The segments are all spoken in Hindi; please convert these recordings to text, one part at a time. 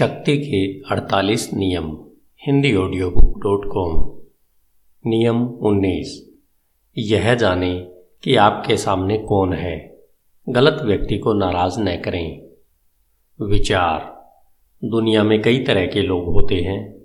शक्ति के 48 नियम, Hindi audio book dot com नियम 19 यह जाने कि आपके सामने कौन है। गलत व्यक्ति को नाराज़ न करें। विचार। दुनिया में कई तरह के लोग होते हैं।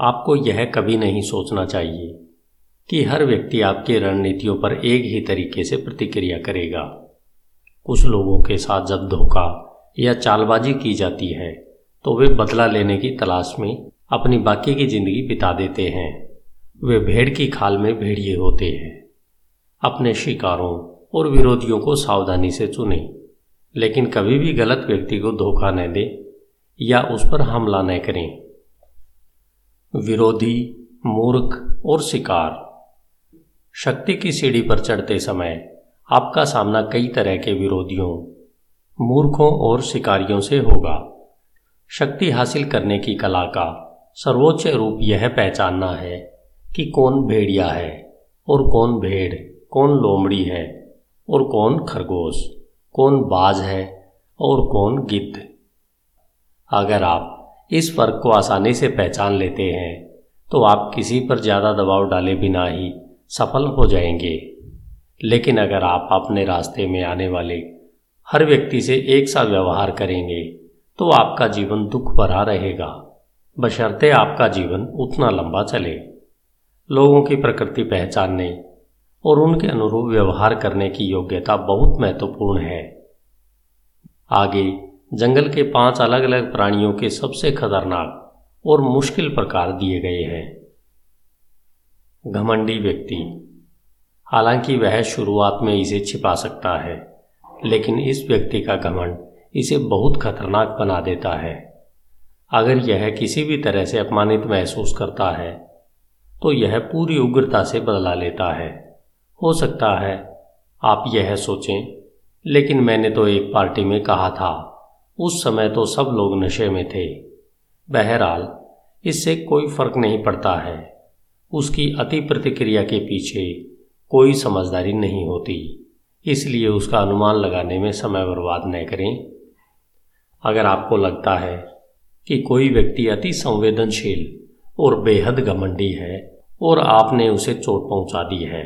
आपको यह कभी नहीं सोचना चाहिए कि हर व्यक्ति आपकी रणनीतियों पर एक ही तरीके से प्रतिक्रिया करेगा। कुछ लोगों के साथ जब धोखा या चालबाजी की जाती है तो वे बदला लेने की तलाश में अपनी बाकी की ज़िंदगी बिता देते हैं। वे भेड़ की खाल में भेड़िए होते हैं। अपने शिकारों और विरोधियों को सावधानी से चुने, लेकिन कभी भी गलत व्यक्ति को धोखा न दें या उस पर हमला न करें। विरोधी, मूर्ख और शिकार। शक्ति की सीढ़ी पर चढ़ते समय आपका सामना कई तरह के विरोधियों, मूर्खों और शिकारियों से होगा। शक्ति हासिल करने की कला का सर्वोच्च रूप यह पहचानना है कि कौन भेड़िया है और कौन भेड़, कौन लोमड़ी है और कौन खरगोश, कौन बाज है और कौन गिद्ध। अगर आप इस फ़र्क को आसानी से पहचान लेते हैं तो आप किसी पर ज़्यादा दबाव डाले बिना ही सफल हो जाएँगे। लेकिन अगर आप अपने रास्ते में आने वाले हर व्यक्ति से एक सा व्यवहार करेंगे तो आपका जीवन दुख भरा रहेगा। बशर्ते आपका जीवन उतना लंबा चले। लोगों की प्रकृति पहचानने और उनके अनुरूप व्यवहार करने की योग्यता बहुत महत्वपूर्ण है। आगे, जंगल के पाँच अलग अलग प्राणियों के सबसे खतरनाक और मुश्किल प्रकार दिए गए हैं। घमंडी व्यक्ति। हालाँकि वह शुरुआत में इसे छिपा सकता है, लेकिन इस व्यक्ति का घमंड इसे बहुत खतरनाक बना देता है। अगर यह किसी भी तरह से अपमानित महसूस करता है तो यह पूरी उग्रता से बदला लेता है। हो सकता है, आप यह सोचें, लेकिन मैंने तो एक पार्टी में कहा था, उस समय तो सब लोग नशे में थे। बहरहाल, इससे कोई फ़र्क नहीं पड़ता है। उसकी अति प्रतिक्रिया के पीछे कोई समझदारी नहीं होती, इसलिए उसका अनुमान लगाने में समय बर्बाद न करें। अगर आपको लगता है कि कोई व्यक्ति अति संवेदनशील और बेहद घमंडी है और आपने उसे चोट पहुँचा दी है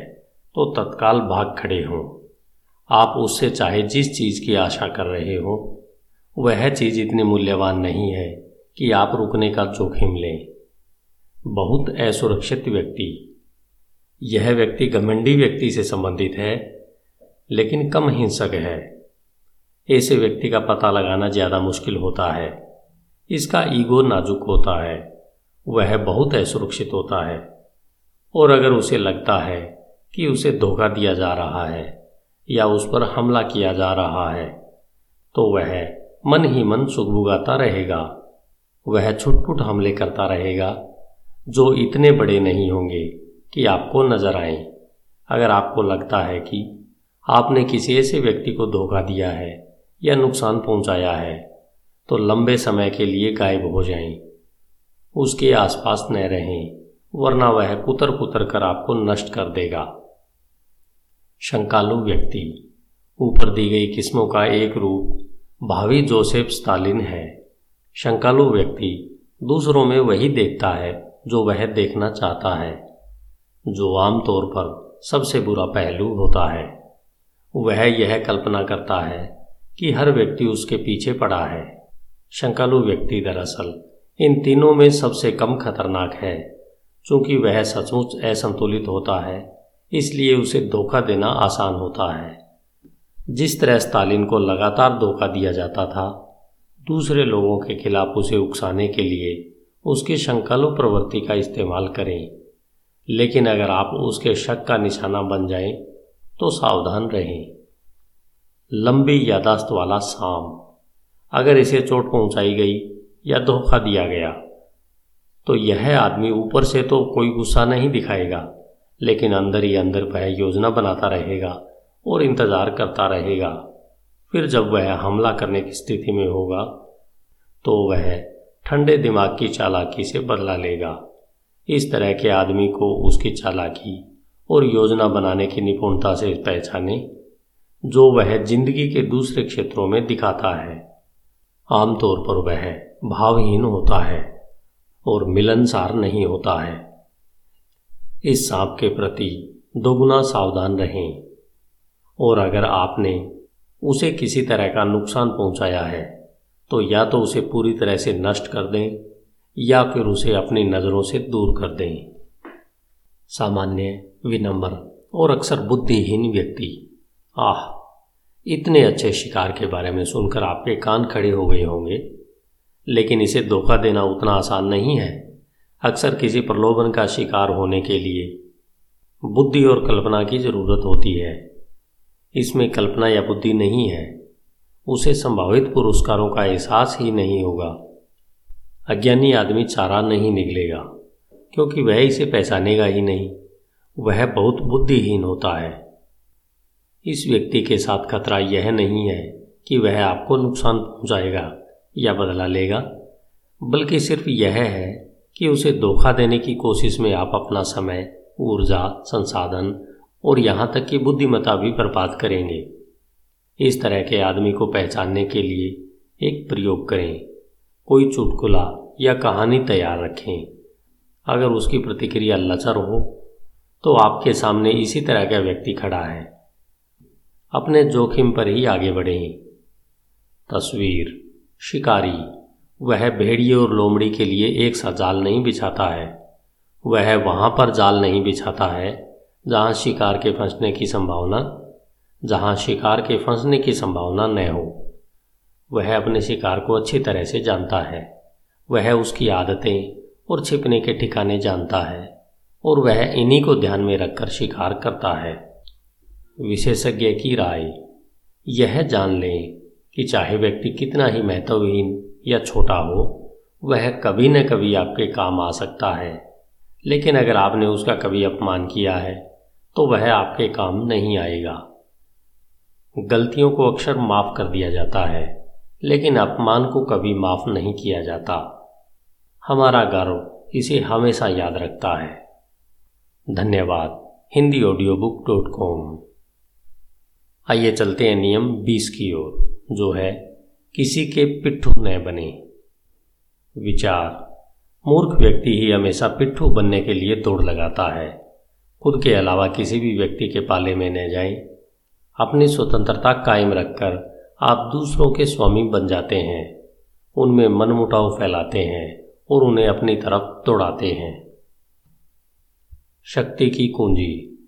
तो तत्काल भाग खड़े हों। आप उससे चाहे जिस चीज़ की आशा कर रहे हो, वह चीज़ इतनी मूल्यवान नहीं है कि आप रुकने का जोखिम लें। बहुत असुरक्षित व्यक्ति। यह व्यक्ति घमंडी व्यक्ति से संबंधित है, लेकिन कम हिंसक है। ऐसे व्यक्ति का पता लगाना ज़्यादा मुश्किल होता है। इसका ईगो नाजुक होता है। वह बहुत असुरक्षित होता है। और अगर उसे लगता है कि उसे धोखा दिया जा रहा है या उस पर हमला किया जा रहा है तो वह मन ही मन सुगबुगाता रहेगा। वह छुटपुट हमले करता रहेगा। जो इतने बड़े नहीं होंगे कि आपको नज़र आए। अगर आपको लगता है कि आपने किसी ऐसे व्यक्ति को धोखा दिया है या नुकसान पहुँचाया है। तो लंबे समय के लिए गायब हो जाएँ। उसके आसपास न रहें, वरना वह कुतर कुतर कर आपको नष्ट कर देगा। शंकालु व्यक्ति, ऊपर दी गई किस्मों का एक रूप, भावी जोसेफ स्टालिन है। शंकालु व्यक्ति दूसरों में वही देखता है जो वह देखना चाहता है, जो आमतौर पर सबसे बुरा पहलू होता है। वह यह कल्पना करता है कि हर व्यक्ति उसके पीछे पड़ा है। शंकालु व्यक्ति दरअसल इन तीनों में सबसे कम खतरनाक है। चूँकि वह सचमुच असंतुलित होता है, इसलिए उसे धोखा देना आसान होता है। जिस तरह स्टालिन को लगातार धोखा दिया जाता था, दूसरे लोगों के खिलाफ उसे उकसाने के लिए उसकी शंकालु प्रवृत्ति का इस्तेमाल करें। लेकिन अगर आप उसके शक का निशाना बन जाएँ तो सावधान रहें। लंबी यादाश्त वाला शाम। अगर इसे चोट पहुंचाई गई या धोखा दिया गया तो यह आदमी ऊपर से तो कोई गुस्सा नहीं दिखाएगा, लेकिन अंदर ही अंदर वह योजना बनाता रहेगा और इंतज़ार करता रहेगा। फिर जब वह हमला करने की स्थिति में होगा तो वह ठंडे दिमाग की चालाकी से बदला लेगा। इस तरह के आदमी को उसकी चालाकी और योजना बनाने की निपुणता से पहचाने जो वह ज़िंदगी के दूसरे क्षेत्रों में दिखाता है। आमतौर पर वह भावहीन होता है और मिलनसार नहीं होता है। इस सांप के प्रति दोगुना सावधान रहें और अगर आपने उसे किसी तरह का नुकसान पहुँचाया है तो या तो उसे पूरी तरह से नष्ट कर दें या फिर उसे अपनी नज़रों से दूर कर दें। सामान्य, विनम्र और अक्सर बुद्धिहीन व्यक्ति आह, इतने अच्छे शिकार के बारे में सुनकर आपके कान खड़े हो गए होंगे। लेकिन इसे धोखा देना उतना आसान नहीं है। अक्सर किसी प्रलोभन का शिकार होने के लिए बुद्धि और कल्पना की ज़रूरत होती है। इसमें कल्पना या बुद्धि नहीं है। उसे संभावित पुरस्कारों का एहसास ही नहीं होगा। अज्ञानी आदमी चारा नहीं निकलेगा, क्योंकि वह इसे पहचानेगा ही नहीं। वह बहुत बुद्धिहीन होता है। इस व्यक्ति के साथ खतरा यह नहीं है कि वह आपको नुकसान पहुंचाएगा या बदला लेगा, बल्कि सिर्फ़ यह है कि उसे धोखा देने की कोशिश में आप अपना समय, ऊर्जा, संसाधन और यहाँ तक कि बुद्धिमता भी बर्बाद करेंगे। इस तरह के आदमी को पहचानने के लिए एक प्रयोग करें, कोई चुटकुला या कहानी तैयार रखें। अगर उसकी प्रतिक्रिया लचर हो तो आपके सामने इसी तरह का व्यक्ति खड़ा है। अपने जोखिम पर ही आगे बढ़ें। तस्वीर, शिकारी, वह भेड़िए और लोमड़ी के लिए एक सा जाल नहीं बिछाता है। वह वहाँ पर जाल नहीं बिछाता है, जहाँ शिकार के फंसने की संभावना, जहाँ शिकार के फंसने की संभावना न हो। वह अपने शिकार को अच्छी तरह से जानता है। वह उसकी आदतें और छिपने के ठिकाने जानता है और वह इन्हीं को ध्यान में रखकर शिकार करता है। विशेषज्ञ की राय। यह जान लें कि चाहे व्यक्ति कितना ही महत्वहीन या छोटा हो, वह कभी न कभी आपके काम आ सकता है। लेकिन अगर आपने उसका कभी अपमान किया है तो वह आपके काम नहीं आएगा। गलतियों को अक्सर माफ़ कर दिया जाता है, लेकिन अपमान को कभी माफ़ नहीं किया जाता। हमारा गर्व इसे हमेशा याद रखता है। धन्यवाद, Hindi audio book dot com आइए चलते हैं नियम बीस की ओर, जो है, किसी के पिट्ठू न बने। विचार, मूर्ख व्यक्ति ही हमेशा पिट्ठू बनने के लिए दौड़ लगाता है। खुद के अलावा किसी भी व्यक्ति के पाले में न जाए। अपनी स्वतंत्रता कायम रखकर आप दूसरों के स्वामी बन जाते हैं। उनमें मनमुटाव फैलाते हैं और उन्हें अपनी तरफ़ दौड़ाते हैं। शक्ति की कुंजी,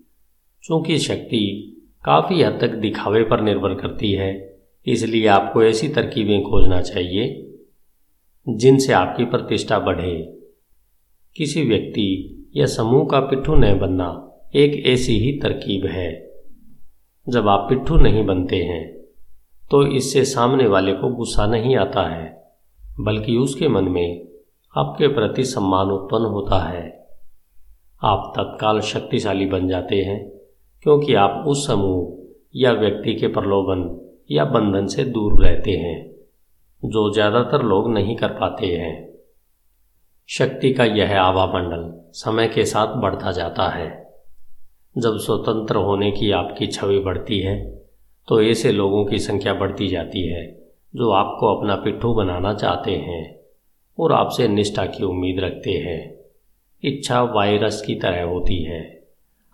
चूँकि शक्ति काफ़ी हद तक दिखावे पर निर्भर करती है। इसलिए आपको ऐसी तरकीबें खोजना चाहिए, जिनसे आपकी प्रतिष्ठा बढ़े। किसी व्यक्ति या समूह का पिट्ठू न बनना एक ऐसी ही तरकीब है। जब आप पिट्ठू नहीं बनते हैं तो इससे सामने वाले को गुस्सा नहीं आता है, बल्कि उसके मन में आपके प्रति सम्मान उत्पन्न होता है। आप तत्काल शक्तिशाली बन जाते हैं। क्योंकि आप उस समूह या व्यक्ति के प्रलोभन या बंधन से दूर रहते हैं, जो ज़्यादातर लोग नहीं कर पाते हैं। शक्ति का यह आभा मंडल समय के साथ बढ़ता जाता है। जब स्वतंत्र होने की आपकी छवि बढ़ती है तो ऐसे लोगों की संख्या बढ़ती जाती है, जो आपको अपना पिट्ठू बनाना चाहते हैं और आपसे निष्ठा की उम्मीद रखते हैं। इच्छा वायरस की तरह होती है।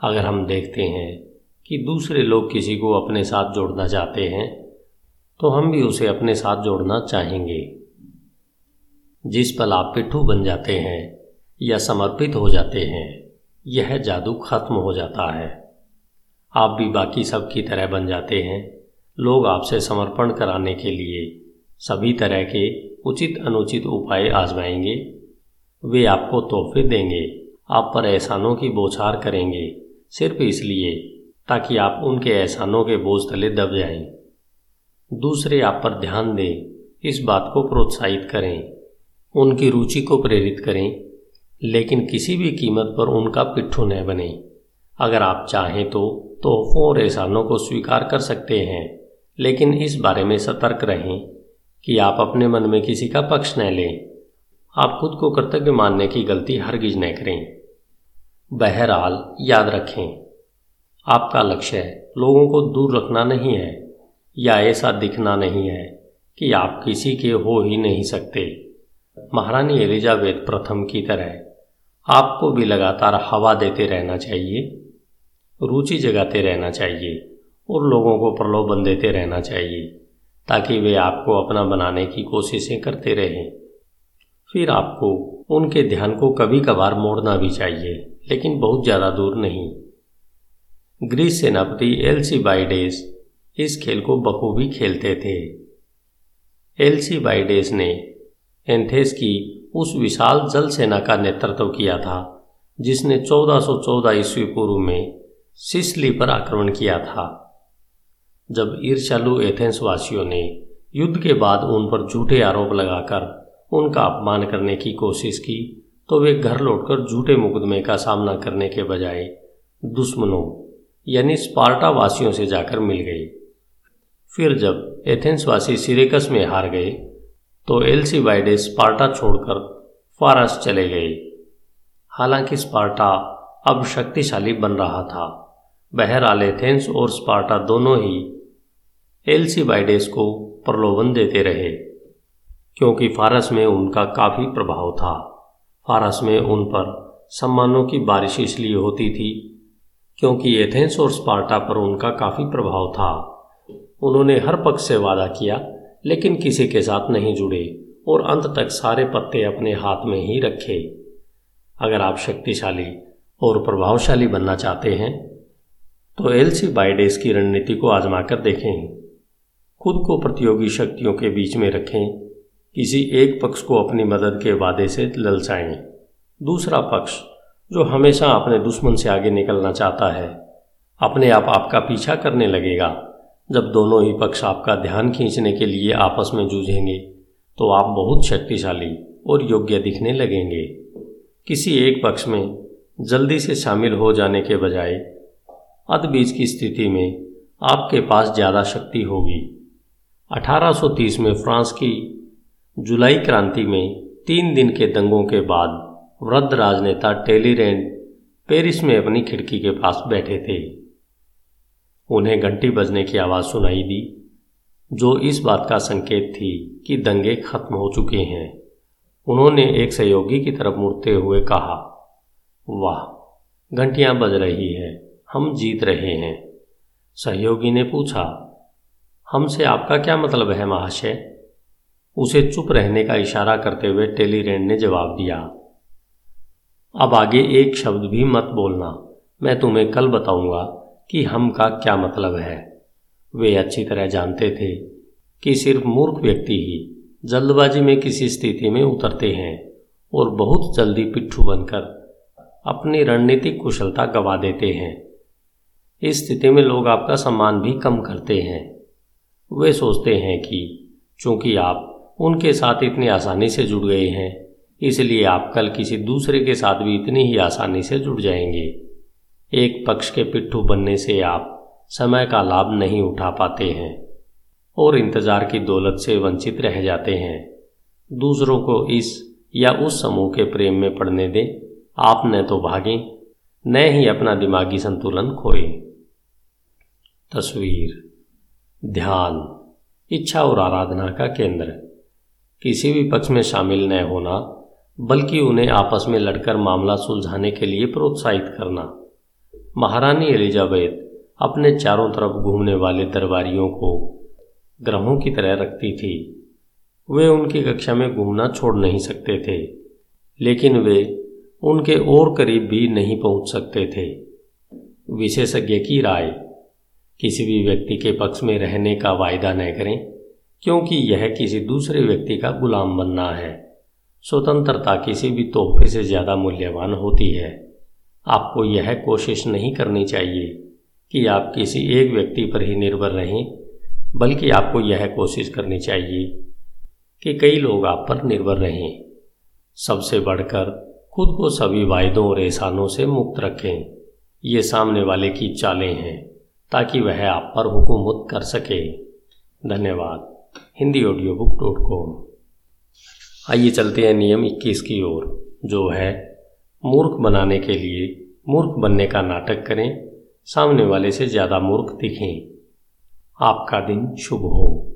अगर हम देखते हैं कि दूसरे लोग किसी को अपने साथ जोड़ना चाहते हैं तो हम भी उसे अपने साथ जोड़ना चाहेंगे। जिस पल आप पिट्ठू बन जाते हैं या समर्पित हो जाते हैं, यह जादू खत्म हो जाता है। आप भी बाकी सब की तरह बन जाते हैं। लोग आपसे समर्पण कराने के लिए सभी तरह के उचित अनुचित उपाय आजमाएँगे। वे आपको तोहफे देंगे। आप पर एहसानों की बौछार करेंगे। सिर्फ़ इसलिए ताकि आप उनके एहसानों के बोझ तले दब जाएँ। दूसरे आप पर ध्यान दें, इस बात को प्रोत्साहित करें, उनकी रुचि को प्रेरित करें, लेकिन किसी भी कीमत पर उनका पिट्ठू न बने। अगर आप चाहें तो तोहफों और एहसानों को स्वीकार कर सकते हैं, लेकिन इस बारे में सतर्क रहें कि आप अपने मन में किसी का पक्ष न लें। आप खुद को कर्तव्य मानने की गलती हरगिज न करें। बहरहाल याद रखें, आपका लक्ष्य लोगों को दूर रखना नहीं है, या ऐसा दिखना नहीं है कि आप किसी के हो ही नहीं सकते। महारानी एलिजाबेथ प्रथम की तरह, आपको भी लगातार हवा देते रहना चाहिए, रुचि जगाते रहना चाहिए, और लोगों को प्रलोभन देते रहना चाहिए, ताकि वे आपको अपना बनाने की कोशिशें करते रहें। फिर आपको उनके ध्यान को कभी कभार मोड़ना भी चाहिए। लेकिन बहुत ज़्यादा दूर नहीं। ग्रीस सेनापति एलसी बाइडेस इस खेल को बखूबी खेलते थे। एलसी बाइडेस ने एंथेस की उस विशाल जल सेना का नेतृत्व किया था, जिसने 1414 ईस्वी पूर्व में सिसली पर आक्रमण किया था। जब ईर्षालु एथेंस वासियों ने युद्ध के बाद उन पर झूठे आरोप लगाकर उनका अपमान करने की कोशिश की तो वे घर लौटकर झूठे मुकदमे का सामना करने के बजाय दुश्मनों, यानी स्पार्टा वासियों से जाकर मिल गए। फिर जब एथेंस वासी सिरेकस में हार गए तो एल्सीबाइडे स्पार्टा छोड़कर फारस चले गए। हालाँकि स्पार्टा अब शक्तिशाली बन रहा था। बहरहाल एथेंस और स्पार्टा दोनों ही एल्सीबाइडेस को प्रलोभन देते रहे, क्योंकि फारस में उनका काफ़ी प्रभाव था। फारस में उन पर सम्मानों की बारिश इसलिए होती थी क्योंकि एथेंस और स्पार्टा पर उनका काफ़ी प्रभाव था। उन्होंने हर पक्ष से वादा किया, लेकिन किसी के साथ नहीं जुड़े और अंत तक सारे पत्ते अपने हाथ में ही रखे। अगर आप शक्तिशाली और प्रभावशाली बनना चाहते हैं तो एलसी बाइडेस की रणनीति को आजमाकर देखें। खुद को प्रतियोगी शक्तियों के बीच में रखें। किसी एक पक्ष को अपनी मदद के वादे से ललचाएँ दूसरा पक्ष, जो हमेशा अपने दुश्मन से आगे निकलना चाहता है, अपने आप आपका पीछा करने लगेगा। जब दोनों ही पक्ष आपका ध्यान खींचने के लिए आपस में जूझेंगे तो आप बहुत शक्तिशाली और योग्य दिखने लगेंगे। किसी एक पक्ष में जल्दी से शामिल हो जाने के बजाय अदबीज की स्थिति में आपके पास ज़्यादा शक्ति होगी। 1830 में फ्रांस की जुलाई क्रांति में तीन दिन के दंगों के बाद वृद्ध राजनेता टेलीरेंड पेरिस में अपनी खिड़की के पास बैठे थे। उन्हें घंटी बजने की आवाज़ सुनाई दी, जो इस बात का संकेत थी कि दंगे खत्म हो चुके हैं। उन्होंने एक सहयोगी की तरफ़ मुड़ते हुए कहा, वाह, घंटियाँ बज रही हैं, हम जीत रहे हैं। सहयोगी ने पूछा, हमसे आपका क्या मतलब है, महाशय? उसे चुप रहने का इशारा करते हुए टेलीरेंड ने जवाब दिया। अब आगे एक शब्द भी मत बोलना। मैं तुम्हें कल बताऊँगा कि हम का क्या मतलब है। वे अच्छी तरह जानते थे कि सिर्फ़ मूर्ख व्यक्ति ही जल्दबाजी में किसी स्थिति में उतरते हैं और बहुत जल्दी पिट्ठू बनकर अपनी रणनीतिक कुशलता गवा देते हैं। इस स्थिति में लोग आपका सम्मान भी कम करते हैं। वे सोचते हैं कि चूँकि आप उनके साथ इतनी आसानी से जुड़ गए हैं। इसलिए आप कल किसी दूसरे के साथ भी इतनी ही आसानी से जुड़ जाएँगे। एक पक्ष के पिट्ठू बनने से आप समय का लाभ नहीं उठा पाते हैं और इंतज़ार की दौलत से वंचित रह जाते हैं। दूसरों को इस या उस समूह के प्रेम में पड़ने दें। आप न तो भागें, न ही अपना दिमागी संतुलन खोएँ। तस्वीर, ध्यान, इच्छा और आराधना का केंद्र। किसी भी पक्ष में शामिल न होना, बल्कि उन्हें आपस में लड़कर मामला सुलझाने के लिए प्रोत्साहित करना। महारानी एलिजाबेथ अपने चारों तरफ़ घूमने वाले दरबारियों को ग्रहों की तरह रखती थी। वे उनकी कक्षा में घूमना छोड़ नहीं सकते थे, लेकिन वे उनके और करीब भी नहीं पहुँच सकते थे। विशेषज्ञ की राय, किसी भी व्यक्ति के पक्ष में रहने का वायदा न करें। क्योंकि यह किसी दूसरे व्यक्ति का गुलाम बनना है। स्वतंत्रता किसी भी तोहफे से ज़्यादा मूल्यवान होती है। आपको यह कोशिश नहीं करनी चाहिए कि आप किसी एक व्यक्ति पर ही निर्भर रहें, बल्कि आपको यह कोशिश करनी चाहिए कि कई लोग आप पर निर्भर रहें। सबसे बढ़कर खुद को सभी वायदों और एहसानों से मुक्त रखें। ये सामने वाले की चालें हैं, ताकि वह आप पर हुकूमत कर सके। धन्यवाद। Hindi audio book dot com आइए चलते हैं नियम 21 की ओर, जो है, मूर्ख बनाने के लिए, मूर्ख बनने का नाटक करें, सामने वाले से ज़्यादा मूर्ख दिखें। आपका दिन शुभ हो।